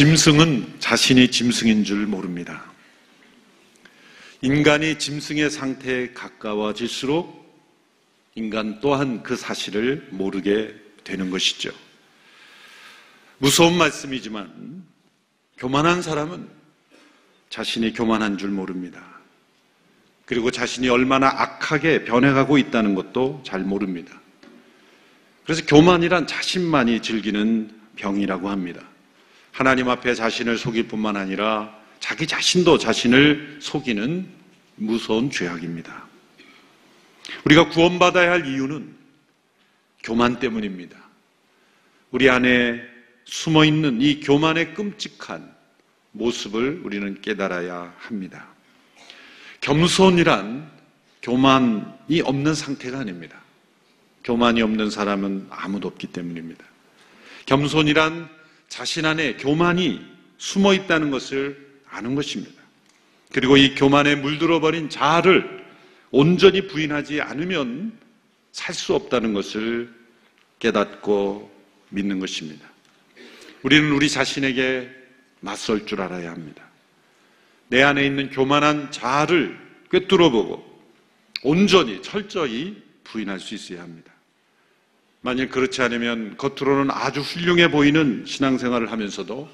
짐승은 자신이 짐승인 줄 모릅니다. 인간이 짐승의 상태에 가까워질수록 인간 또한 그 사실을 모르게 되는 것이죠. 무서운 말씀이지만 교만한 사람은 자신이 교만한 줄 모릅니다. 그리고 자신이 얼마나 악하게 변해가고 있다는 것도 잘 모릅니다. 그래서 교만이란 자신만이 즐기는 병이라고 합니다. 하나님 앞에 자신을 속일 뿐만 아니라 자기 자신도 자신을 속이는 무서운 죄악입니다. 우리가 구원받아야 할 이유는 교만 때문입니다. 우리 안에 숨어 있는 이 교만의 끔찍한 모습을 우리는 깨달아야 합니다. 겸손이란 교만이 없는 상태가 아닙니다. 교만이 없는 사람은 아무도 없기 때문입니다. 겸손이란 자신 안에 교만이 숨어 있다는 것을 아는 것입니다. 그리고 이 교만에 물들어버린 자아를 온전히 부인하지 않으면 살 수 없다는 것을 깨닫고 믿는 것입니다. 우리는 우리 자신에게 맞설 줄 알아야 합니다. 내 안에 있는 교만한 자아를 꿰뚫어보고 온전히 철저히 부인할 수 있어야 합니다. 만일 그렇지 않으면 겉으로는 아주 훌륭해 보이는 신앙생활을 하면서도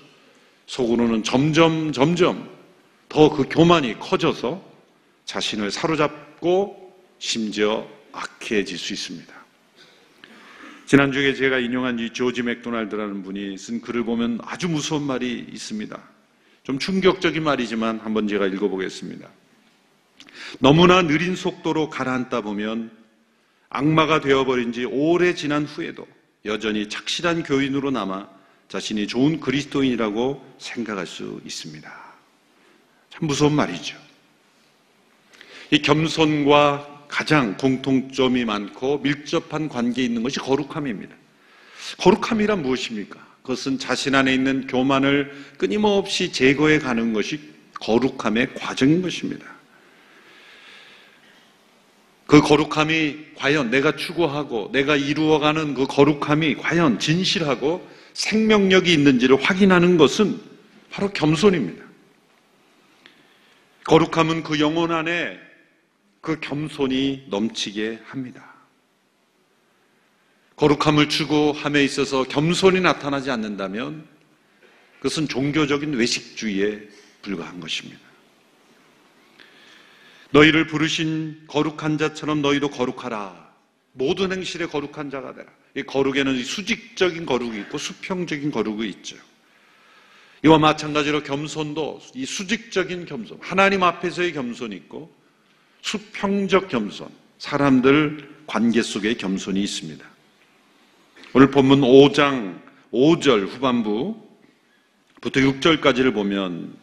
속으로는 점점 점점 더 그 교만이 커져서 자신을 사로잡고 심지어 악해질 수 있습니다. 지난주에 제가 인용한 이 조지 맥도날드라는 분이 쓴 글을 보면 아주 무서운 말이 있습니다. 좀 충격적인 말이지만 한번 제가 읽어보겠습니다. 너무나 느린 속도로 가라앉다 보면 악마가 되어버린 지 오래 지난 후에도 여전히 착실한 교인으로 남아 자신이 좋은 그리스도인이라고 생각할 수 있습니다. 참 무서운 말이죠. 이 겸손과 가장 공통점이 많고 밀접한 관계에 있는 것이 거룩함입니다. 거룩함이란 무엇입니까? 그것은 자신 안에 있는 교만을 끊임없이 제거해 가는 것이 거룩함의 과정인 것입니다. 그 거룩함이 과연 내가 추구하고 내가 이루어가는 그 거룩함이 과연 진실하고 생명력이 있는지를 확인하는 것은 바로 겸손입니다. 거룩함은 그 영혼 안에 그 겸손이 넘치게 합니다. 거룩함을 추구함에 있어서 겸손이 나타나지 않는다면 그것은 종교적인 외식주의에 불과한 것입니다. 너희를 부르신 거룩한 자처럼 너희도 거룩하라. 모든 행실에 거룩한 자가 되라. 이 거룩에는 수직적인 거룩이 있고 수평적인 거룩이 있죠. 이와 마찬가지로 겸손도 이 수직적인 겸손, 하나님 앞에서의 겸손이 있고 수평적 겸손, 사람들 관계 속의 겸손이 있습니다. 오늘 본문 5장 5절 후반부부터 6절까지를 보면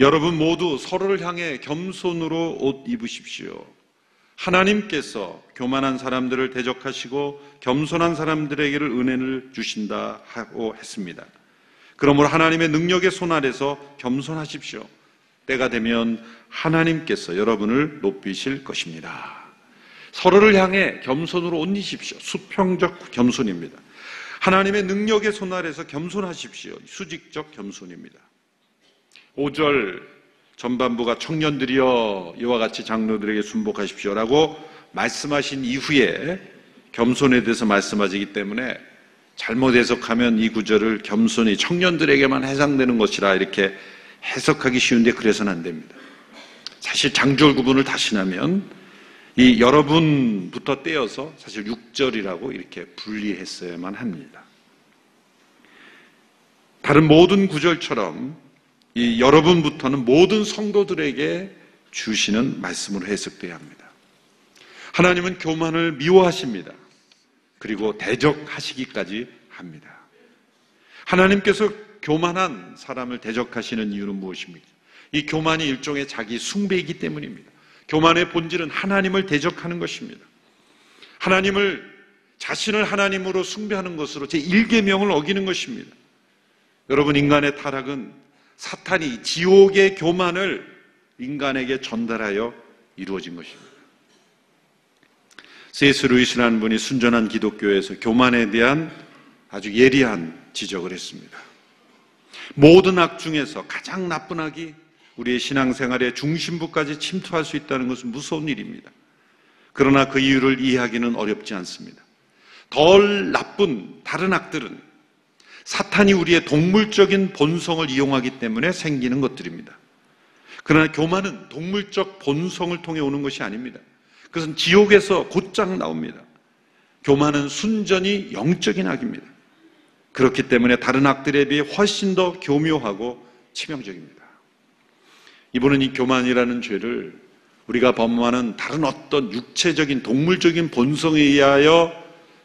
여러분 모두 서로를 향해 겸손으로 옷 입으십시오. 하나님께서 교만한 사람들을 대적하시고 겸손한 사람들에게를 은혜를 주신다 하고 했습니다. 그러므로 하나님의 능력의 손 아래서 겸손하십시오. 때가 되면 하나님께서 여러분을 높이실 것입니다. 서로를 향해 겸손으로 옷 입으십시오. 수평적 겸손입니다. 하나님의 능력의 손 아래서 겸손하십시오. 수직적 겸손입니다. 5절 전반부가 청년들이여 이와 같이 장로들에게 순복하십시오라고 말씀하신 이후에 겸손에 대해서 말씀하시기 때문에 잘못 해석하면 이 구절을 겸손이 청년들에게만 해당되는 것이라 이렇게 해석하기 쉬운데 그래서는 안 됩니다. 사실 장절 구분을 다시 나면 이 여러분부터 떼어서 사실 6절이라고 이렇게 분리했어야만 합니다. 다른 모든 구절처럼 이 여러분부터는 모든 성도들에게 주시는 말씀으로 해석돼야 합니다. 하나님은 교만을 미워하십니다. 그리고 대적하시기까지 합니다. 하나님께서 교만한 사람을 대적하시는 이유는 무엇입니까? 이 교만이 일종의 자기 숭배이기 때문입니다. 교만의 본질은 하나님을 대적하는 것입니다. 하나님을 자신을 하나님으로 숭배하는 것으로 제 1계명을 어기는 것입니다. 여러분 인간의 타락은 사탄이 지옥의 교만을 인간에게 전달하여 이루어진 것입니다. 세이스 루이스라는 분이 순전한 기독교에서 교만에 대한 아주 예리한 지적을 했습니다. 모든 악 중에서 가장 나쁜 악이 우리의 신앙생활의 중심부까지 침투할 수 있다는 것은 무서운 일입니다. 그러나 그 이유를 이해하기는 어렵지 않습니다. 덜 나쁜 다른 악들은 사탄이 우리의 동물적인 본성을 이용하기 때문에 생기는 것들입니다. 그러나 교만은 동물적 본성을 통해 오는 것이 아닙니다. 그것은 지옥에서 곧장 나옵니다. 교만은 순전히 영적인 악입니다. 그렇기 때문에 다른 악들에 비해 훨씬 더 교묘하고 치명적입니다. 이분은 이 교만이라는 죄를 우리가 범하는 다른 어떤 육체적인 동물적인 본성에 의하여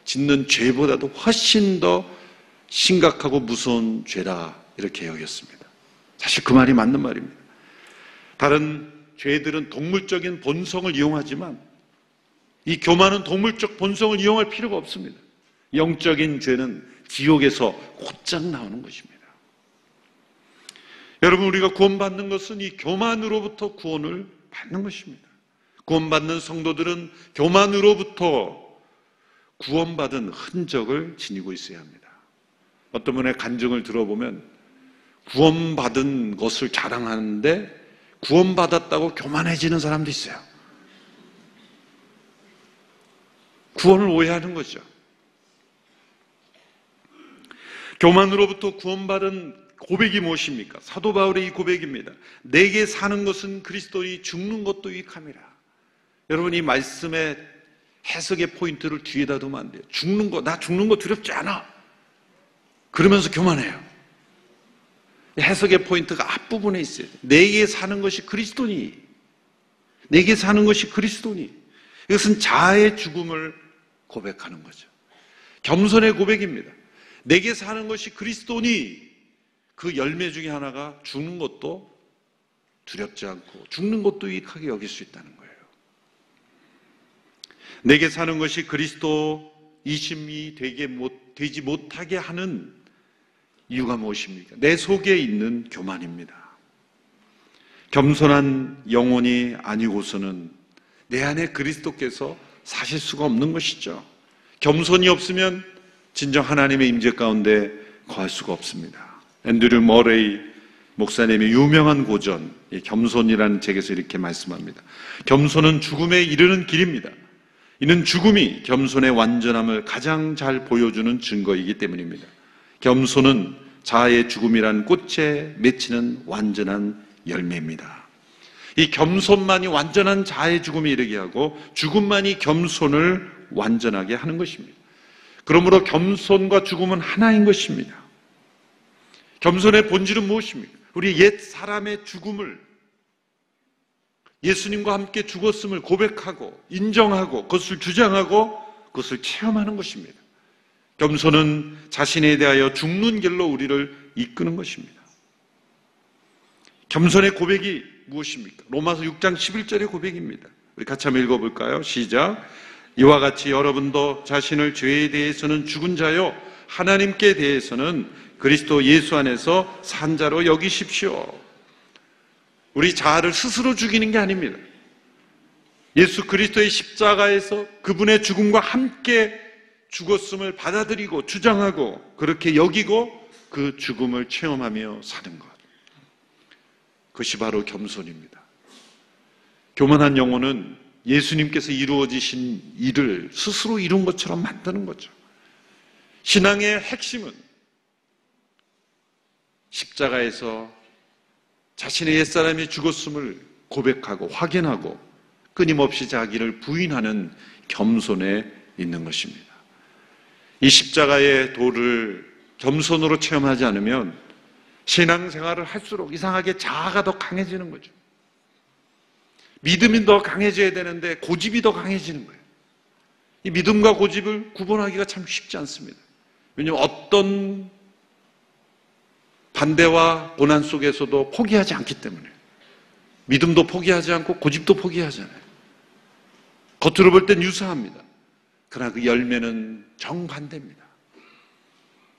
짓는 죄보다도 훨씬 더 심각하고 무서운 죄다 이렇게 여겼습니다. 사실 그 말이 맞는 말입니다. 다른 죄들은 동물적인 본성을 이용하지만 이 교만은 동물적 본성을 이용할 필요가 없습니다. 영적인 죄는 지옥에서 곧장 나오는 것입니다. 여러분 우리가 구원받는 것은 이 교만으로부터 구원을 받는 것입니다. 구원받는 성도들은 교만으로부터 구원받은 흔적을 지니고 있어야 합니다. 어떤 분의 간증을 들어보면 구원받은 것을 자랑하는데 구원받았다고 교만해지는 사람도 있어요. 구원을 오해하는 거죠. 교만으로부터 구원받은 고백이 무엇입니까? 사도 바울의 이 고백입니다. 내게 사는 것은 그리스도이 죽는 것도 유익함이라. 여러분 이 말씀의 해석의 포인트를 뒤에다 두면 안 돼요. 죽는 거, 나 죽는 거 두렵지 않아. 그러면서 교만해요. 해석의 포인트가 앞부분에 있어요. 내게 사는 것이 그리스도니. 내게 사는 것이 그리스도니. 이것은 자아의 죽음을 고백하는 거죠. 겸손의 고백입니다. 내게 사는 것이 그리스도니 그 열매 중에 하나가 죽는 것도 두렵지 않고 죽는 것도 유익하게 여길 수 있다는 거예요. 내게 사는 것이 그리스도 이심이 되게 못, 되지 못하게 하는 이유가 무엇입니까? 내 속에 있는 교만입니다. 겸손한 영혼이 아니고서는 내 안에 그리스도께서 사실 수가 없는 것이죠. 겸손이 없으면 진정 하나님의 임재 가운데 거할 수가 없습니다. 앤드류 머레이 목사님의 유명한 고전 겸손이라는 책에서 이렇게 말씀합니다. 겸손은 죽음에 이르는 길입니다. 이는 죽음이 겸손의 완전함을 가장 잘 보여주는 증거이기 때문입니다. 겸손은 자아의 죽음이란 꽃에 맺히는 완전한 열매입니다. 이 겸손만이 완전한 자아의 죽음에 이르게 하고 죽음만이 겸손을 완전하게 하는 것입니다. 그러므로 겸손과 죽음은 하나인 것입니다. 겸손의 본질은 무엇입니까? 우리 옛 사람의 죽음을 예수님과 함께 죽었음을 고백하고 인정하고 그것을 주장하고 그것을 체험하는 것입니다. 겸손은 자신에 대하여 죽는 길로 우리를 이끄는 것입니다. 겸손의 고백이 무엇입니까? 로마서 6장 11절의 고백입니다. 우리 같이 한번 읽어볼까요? 시작. 이와 같이 여러분도 자신을 죄에 대해서는 죽은 자요, 하나님께 대해서는 그리스도 예수 안에서 산 자로 여기십시오. 우리 자아를 스스로 죽이는 게 아닙니다. 예수 그리스도의 십자가에서 그분의 죽음과 함께 죽었음을 받아들이고 주장하고 그렇게 여기고 그 죽음을 체험하며 사는 것. 그것이 바로 겸손입니다. 교만한 영혼은 예수님께서 이루어지신 일을 스스로 이룬 것처럼 만드는 거죠. 신앙의 핵심은 십자가에서 자신의 옛사람이 죽었음을 고백하고 확인하고 끊임없이 자기를 부인하는 겸손에 있는 것입니다. 이 십자가의 도를 겸손으로 체험하지 않으면 신앙생활을 할수록 이상하게 자아가 더 강해지는 거죠. 믿음이 더 강해져야 되는데 고집이 더 강해지는 거예요. 이 믿음과 고집을 구분하기가 참 쉽지 않습니다. 왜냐하면 어떤 반대와 고난 속에서도 포기하지 않기 때문에 믿음도 포기하지 않고 고집도 포기하잖아요. 겉으로 볼 땐 유사합니다. 그러나 그 열매는 정반대입니다.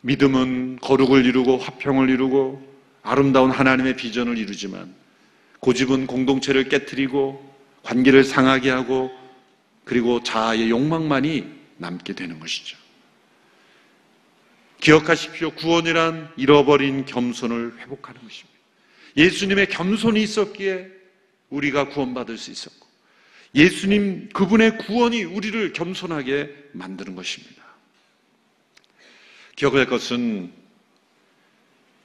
믿음은 거룩을 이루고 화평을 이루고 아름다운 하나님의 비전을 이루지만 고집은 공동체를 깨뜨리고 관계를 상하게 하고 그리고 자아의 욕망만이 남게 되는 것이죠. 기억하십시오. 구원이란 잃어버린 겸손을 회복하는 것입니다. 예수님의 겸손이 있었기에 우리가 구원받을 수 있었고, 예수님 그분의 구원이 우리를 겸손하게 만드는 것입니다. 기억할 것은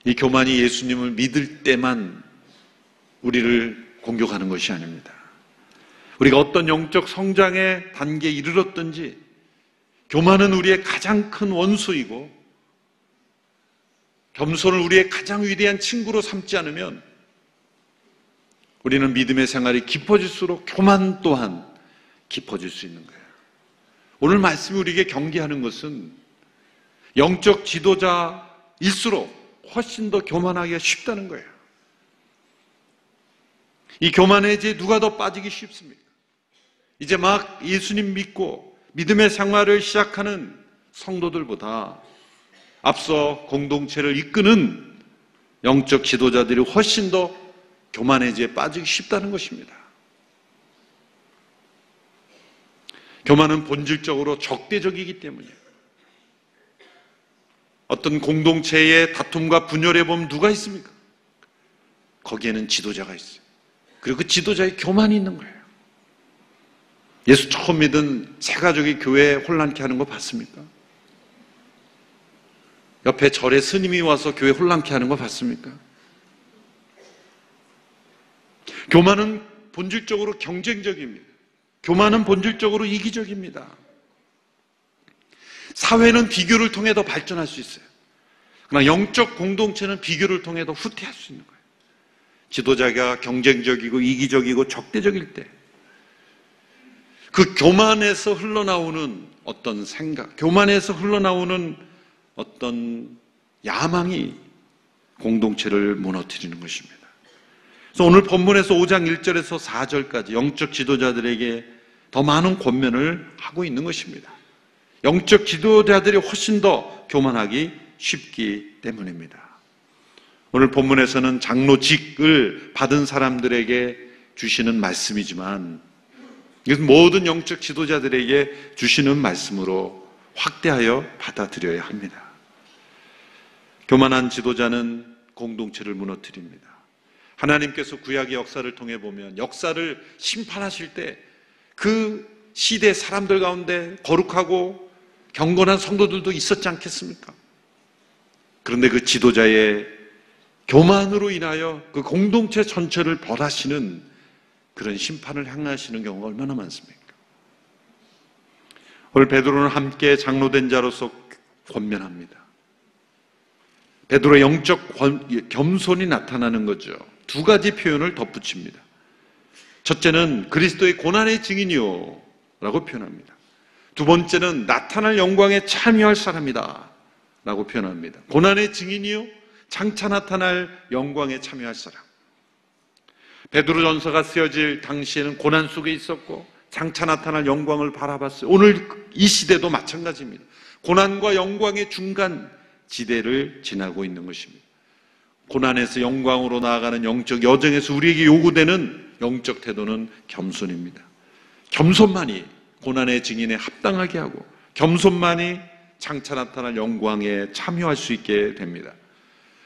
이 교만이 예수님을 믿을 때만 우리를 공격하는 것이 아닙니다. 우리가 어떤 영적 성장의 단계에 이르렀든지 교만은 우리의 가장 큰 원수이고 겸손을 우리의 가장 위대한 친구로 삼지 않으면 우리는 믿음의 생활이 깊어질수록 교만 또한 깊어질 수 있는 거예요. 오늘 말씀이 우리에게 경계하는 것은 영적 지도자일수록 훨씬 더 교만하기가 쉽다는 거예요. 이 교만에 이제 누가 더 빠지기 쉽습니까? 이제 막 예수님 믿고 믿음의 생활을 시작하는 성도들보다 앞서 공동체를 이끄는 영적 지도자들이 훨씬 더 교만해지에 빠지기 쉽다는 것입니다. 교만은 본질적으로 적대적이기 때문이에요. 어떤 공동체의 다툼과 분열에 보면 누가 있습니까? 거기에는 지도자가 있어요. 그리고 그 지도자의 교만이 있는 거예요. 예수 처음 믿은 새 가족이 교회에 혼란케 하는 거 봤습니까? 옆에 절에 스님이 와서 교회 혼란케 하는 거 봤습니까? 교만은 본질적으로 경쟁적입니다. 교만은 본질적으로 이기적입니다. 사회는 비교를 통해 더 발전할 수 있어요. 그러나 영적 공동체는 비교를 통해 더 후퇴할 수 있는 거예요. 지도자가 경쟁적이고 이기적이고 적대적일 때, 그 교만에서 흘러나오는 어떤 생각, 교만에서 흘러나오는 어떤 야망이 공동체를 무너뜨리는 것입니다. 그래서 오늘 본문에서 5장 1절에서 4절까지 영적 지도자들에게 더 많은 권면을 하고 있는 것입니다. 영적 지도자들이 훨씬 더 교만하기 쉽기 때문입니다. 오늘 본문에서는 장로직을 받은 사람들에게 주시는 말씀이지만 이것은 모든 영적 지도자들에게 주시는 말씀으로 확대하여 받아들여야 합니다. 교만한 지도자는 공동체를 무너뜨립니다. 하나님께서 구약의 역사를 통해 보면 역사를 심판하실 때 그 시대 사람들 가운데 거룩하고 경건한 성도들도 있었지 않겠습니까? 그런데 그 지도자의 교만으로 인하여 그 공동체 전체를 벌하시는 그런 심판을 향하시는 경우가 얼마나 많습니까? 오늘 베드로는 함께 장로된 자로서 권면합니다. 베드로의 영적 겸손이 나타나는 거죠. 두 가지 표현을 덧붙입니다. 첫째는 그리스도의 고난의 증인이요. 라고 표현합니다. 두 번째는 나타날 영광에 참여할 사람이다. 라고 표현합니다. 고난의 증인이요. 장차 나타날 영광에 참여할 사람. 베드로 전서가 쓰여질 당시에는 고난 속에 있었고 장차 나타날 영광을 바라봤어요. 오늘 이 시대도 마찬가지입니다. 고난과 영광의 중간 지대를 지나고 있는 것입니다. 고난에서 영광으로 나아가는 영적 여정에서 우리에게 요구되는 영적 태도는 겸손입니다. 겸손만이 고난의 증인에 합당하게 하고 겸손만이 장차 나타날 영광에 참여할 수 있게 됩니다.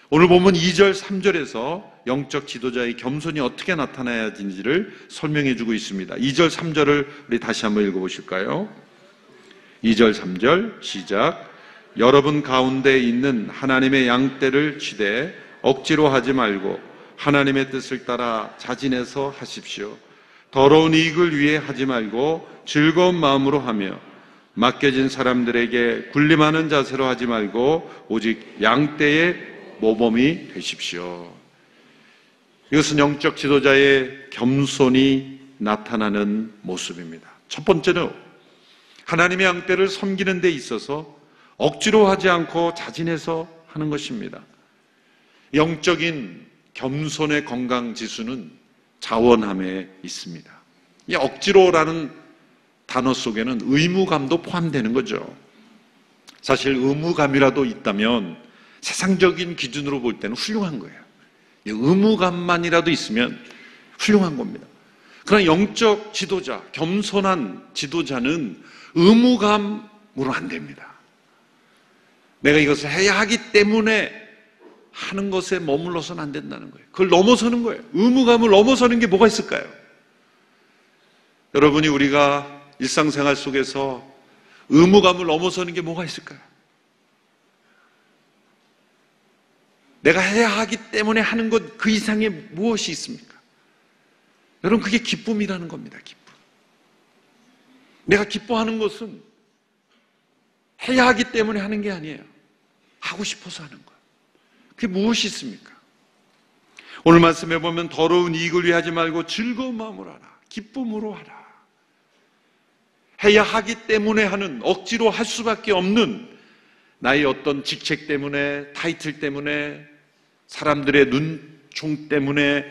오늘 보면 2절, 3절에서 영적 지도자의 겸손이 어떻게 나타나야 하는지를 설명해 주고 있습니다. 2절, 3절을 우리 다시 한번 읽어 보실까요? 2절, 3절 시작. 여러분 가운데 있는 하나님의 양떼를 치되 억지로 하지 말고 하나님의 뜻을 따라 자진해서 하십시오. 더러운 이익을 위해 하지 말고 즐거운 마음으로 하며 맡겨진 사람들에게 군림하는 자세로 하지 말고 오직 양떼의 모범이 되십시오. 이것은 영적 지도자의 겸손이 나타나는 모습입니다. 첫 번째는 하나님의 양떼를 섬기는 데 있어서 억지로 하지 않고 자진해서 하는 것입니다. 영적인 겸손의 건강 지수는 자원함에 있습니다. 이 억지로라는 단어 속에는 의무감도 포함되는 거죠. 사실 의무감이라도 있다면 세상적인 기준으로 볼 때는 훌륭한 거예요. 의무감만이라도 있으면 훌륭한 겁니다. 그러나 영적 지도자, 겸손한 지도자는 의무감으로 안 됩니다. 내가 이것을 해야 하기 때문에 하는 것에 머물러서는 안 된다는 거예요. 그걸 넘어서는 거예요. 의무감을 넘어서는 게 뭐가 있을까요? 여러분이 우리가 일상생활 속에서 의무감을 넘어서는 게 뭐가 있을까요? 내가 해야 하기 때문에 하는 것 그 이상의 무엇이 있습니까? 여러분, 그게 기쁨이라는 겁니다, 기쁨. 내가 기뻐하는 것은 해야 하기 때문에 하는 게 아니에요. 하고 싶어서 하는 거예요. 그게 무엇이 있습니까? 오늘 말씀해 보면 더러운 이익을 위하지 말고 즐거운 마음으로 하라. 기쁨으로 하라. 해야 하기 때문에 하는 억지로 할 수밖에 없는 나의 어떤 직책 때문에 타이틀 때문에 사람들의 눈총 때문에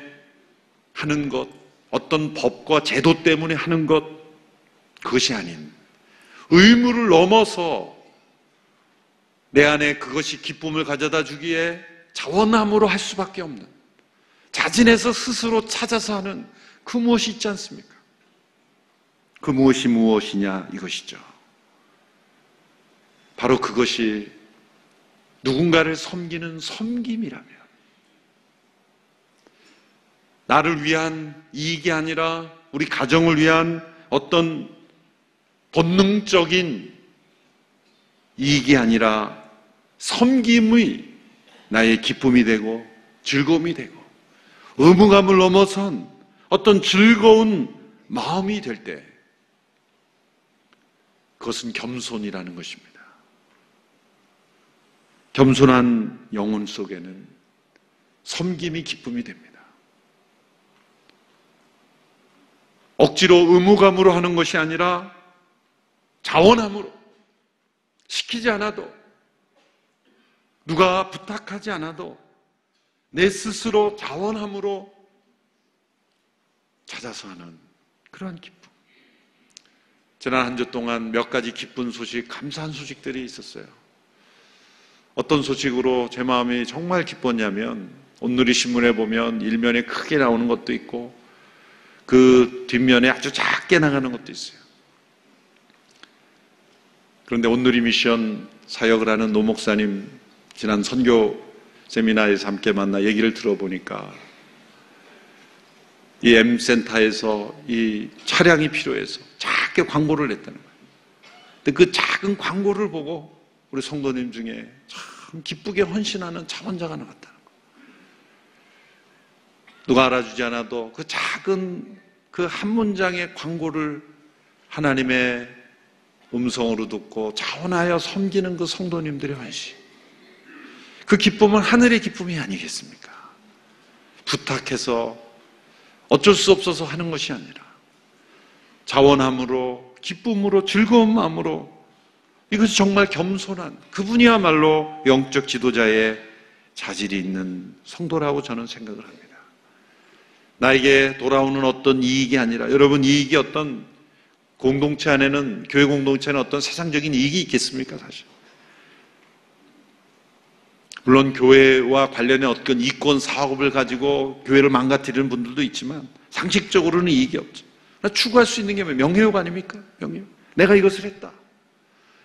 하는 것 어떤 법과 제도 때문에 하는 것 그것이 아닌 의무를 넘어서 내 안에 그것이 기쁨을 가져다 주기에 자원함으로 할 수밖에 없는 자진해서 스스로 찾아서 하는 그 무엇이 있지 않습니까? 그 무엇이 무엇이냐 이것이죠. 바로 그것이 누군가를 섬기는 섬김이라면 나를 위한 이익이 아니라 우리 가정을 위한 어떤 본능적인 이익이 아니라 섬김의 나의 기쁨이 되고 즐거움이 되고 의무감을 넘어선 어떤 즐거운 마음이 될 때 그것은 겸손이라는 것입니다. 겸손한 영혼 속에는 섬김이 기쁨이 됩니다. 억지로 의무감으로 하는 것이 아니라 자원함으로 시키지 않아도 누가 부탁하지 않아도 내 스스로 자원함으로 찾아서 하는 그러한 기쁨. 지난 한 주 동안 몇 가지 기쁜 소식, 감사한 소식들이 있었어요. 어떤 소식으로 제 마음이 정말 기뻤냐면 오늘이 신문에 보면 일면에 크게 나오는 것도 있고 그 뒷면에 아주 작게 나가는 것도 있어요. 그런데 오늘이 미션 사역을 하는 노 목사님 지난 선교 세미나에서 함께 만나 얘기를 들어보니까 이 M센터에서 이 차량이 필요해서 작게 광고를 냈다는 거예요. 근데 그 작은 광고를 보고 우리 성도님 중에 참 기쁘게 헌신하는 차원자가 나왔다는 거예요. 누가 알아주지 않아도 그 작은 그 한 문장의 광고를 하나님의 음성으로 듣고 자원하여 섬기는 그 성도님들의 헌신. 그 기쁨은 하늘의 기쁨이 아니겠습니까? 부탁해서 어쩔 수 없어서 하는 것이 아니라 자원함으로 기쁨으로 즐거운 마음으로 이것이 정말 겸손한 그분이야말로 영적 지도자의 자질이 있는 성도라고 저는 생각을 합니다. 나에게 돌아오는 어떤 이익이 아니라 여러분 이익이 어떤 공동체 안에는 교회 공동체는 어떤 세상적인 이익이 있겠습니까 사실? 물론 교회와 관련된 어떤 이권 사업을 가지고 교회를 망가뜨리는 분들도 있지만 상식적으로는 이익이 없죠. 추구할 수 있는 게 명예욕 아닙니까? 명예욕. 내가 이것을 했다.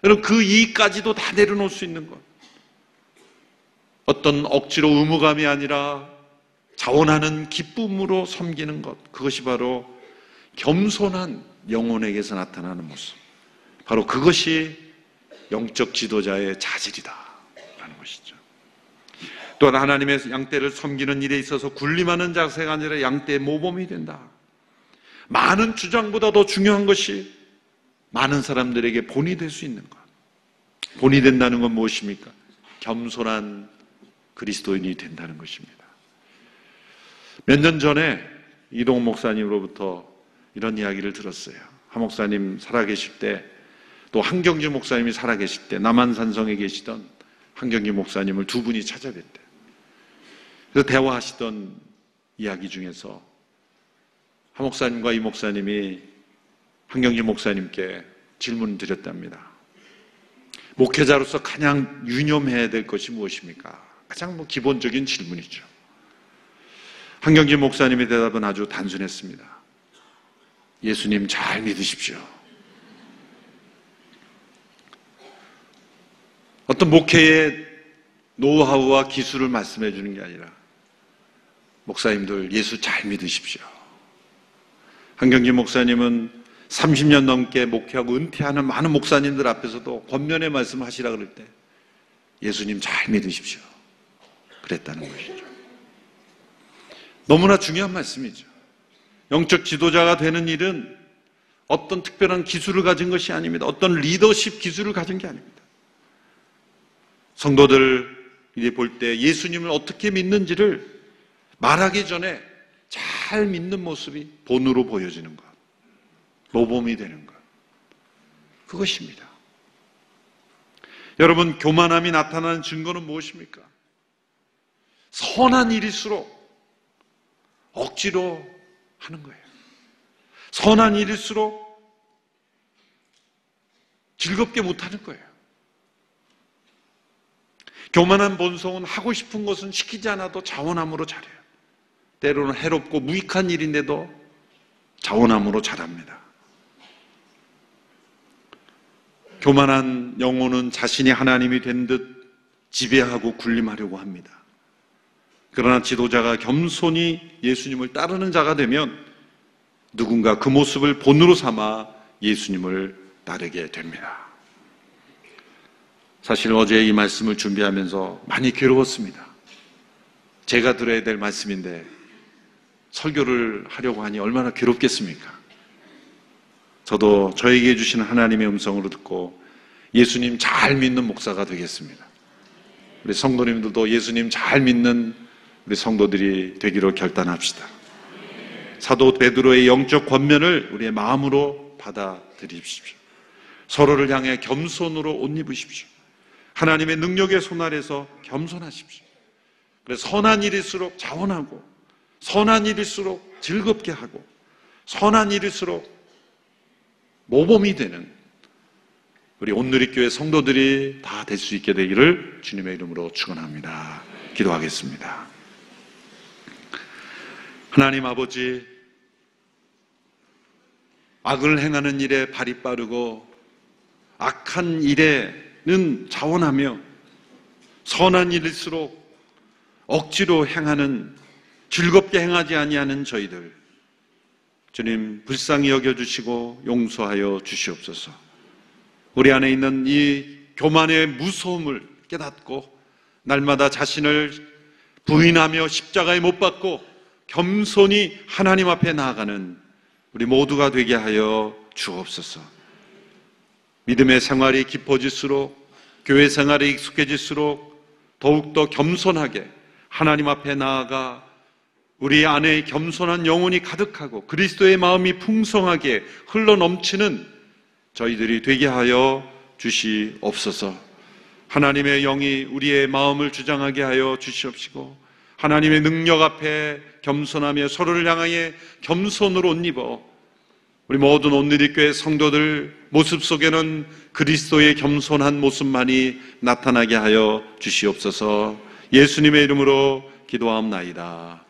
여러분 그 이익까지도 다 내려놓을 수 있는 것. 어떤 억지로 의무감이 아니라 자원하는 기쁨으로 섬기는 것. 그것이 바로 겸손한 영혼에게서 나타나는 모습. 바로 그것이 영적 지도자의 자질이다. 라는 것이죠. 또한 하나님의 양떼를 섬기는 일에 있어서 군림하는 자세가 아니라 양떼의 모범이 된다. 많은 주장보다 더 중요한 것이 많은 사람들에게 본이 될 수 있는 것. 본이 된다는 건 무엇입니까? 겸손한 그리스도인이 된다는 것입니다. 몇 년 전에 이동 목사님으로부터 이런 이야기를 들었어요. 한 목사님 살아계실 때, 또 한경주 목사님이 살아계실 때, 남한산성에 계시던 한경주 목사님을 두 분이 찾아뵀대. 그래서 대화하시던 이야기 중에서 한 목사님과 이 목사님이 한경주 목사님께 질문을 드렸답니다. 목회자로서 가장 유념해야 될 것이 무엇입니까? 가장 뭐 기본적인 질문이죠. 한경진 목사님의 대답은 아주 단순했습니다. 예수님 잘 믿으십시오. 어떤 목회의 노하우와 기술을 말씀해 주는 게 아니라 목사님들 예수 잘 믿으십시오. 한경진 목사님은 30년 넘게 목회하고 은퇴하는 많은 목사님들 앞에서도 권면의 말씀 하시라 그럴 때 예수님 잘 믿으십시오. 그랬다는 것이죠. 너무나 중요한 말씀이죠. 영적 지도자가 되는 일은 어떤 특별한 기술을 가진 것이 아닙니다. 어떤 리더십 기술을 가진 게 아닙니다. 성도들이 볼때 예수님을 어떻게 믿는지를 말하기 전에 잘 믿는 모습이 본으로 보여지는 것. 모범이 되는 것. 그것입니다. 여러분, 교만함이 나타나는 증거는 무엇입니까? 선한 일일수록 억지로 하는 거예요. 선한 일일수록 즐겁게 못하는 거예요. 교만한 본성은 하고 싶은 것은 시키지 않아도 자원함으로 잘해요. 때로는 해롭고 무익한 일인데도 자원함으로 잘합니다. 교만한 영혼은 자신이 하나님이 된 듯 지배하고 군림하려고 합니다. 그러나 지도자가 겸손히 예수님을 따르는 자가 되면 누군가 그 모습을 본으로 삼아 예수님을 따르게 됩니다. 사실 어제 이 말씀을 준비하면서 많이 괴로웠습니다. 제가 들어야 될 말씀인데 설교를 하려고 하니 얼마나 괴롭겠습니까? 저도 저에게 주시는 하나님의 음성으로 듣고 예수님 잘 믿는 목사가 되겠습니다. 우리 성도님들도 예수님 잘 믿는 우리 성도들이 되기로 결단합시다. 사도 베드로의 영적 권면을 우리의 마음으로 받아들이십시오. 서로를 향해 겸손으로 옷 입으십시오. 하나님의 능력의 손 아래서 겸손하십시오. 그래서 선한 일일수록 자원하고 선한 일일수록 즐겁게 하고 선한 일일수록 모범이 되는 우리 온누리교회 성도들이 다 될 수 있게 되기를 주님의 이름으로 축원합니다. 기도하겠습니다. 하나님 아버지 악을 행하는 일에 발이 빠르고 악한 일에는 자원하며 선한 일일수록 억지로 행하는 즐겁게 행하지 아니하는 저희들 주님 불쌍히 여겨 주시고 용서하여 주시옵소서. 우리 안에 있는 이 교만의 무서움을 깨닫고 날마다 자신을 부인하며 십자가에 못 박고 겸손히 하나님 앞에 나아가는 우리 모두가 되게 하여 주옵소서. 믿음의 생활이 깊어질수록 교회 생활이 익숙해질수록 더욱더 겸손하게 하나님 앞에 나아가 우리 안에 겸손한 영혼이 가득하고 그리스도의 마음이 풍성하게 흘러 넘치는 저희들이 되게 하여 주시옵소서. 하나님의 영이 우리의 마음을 주장하게 하여 주시옵시고 하나님의 능력 앞에 겸손하며 서로를 향하여 겸손으로 옷 입어 우리 모든 온누리교회 성도들 모습 속에는 그리스도의 겸손한 모습만이 나타나게 하여 주시옵소서. 예수님의 이름으로 기도하옵나이다.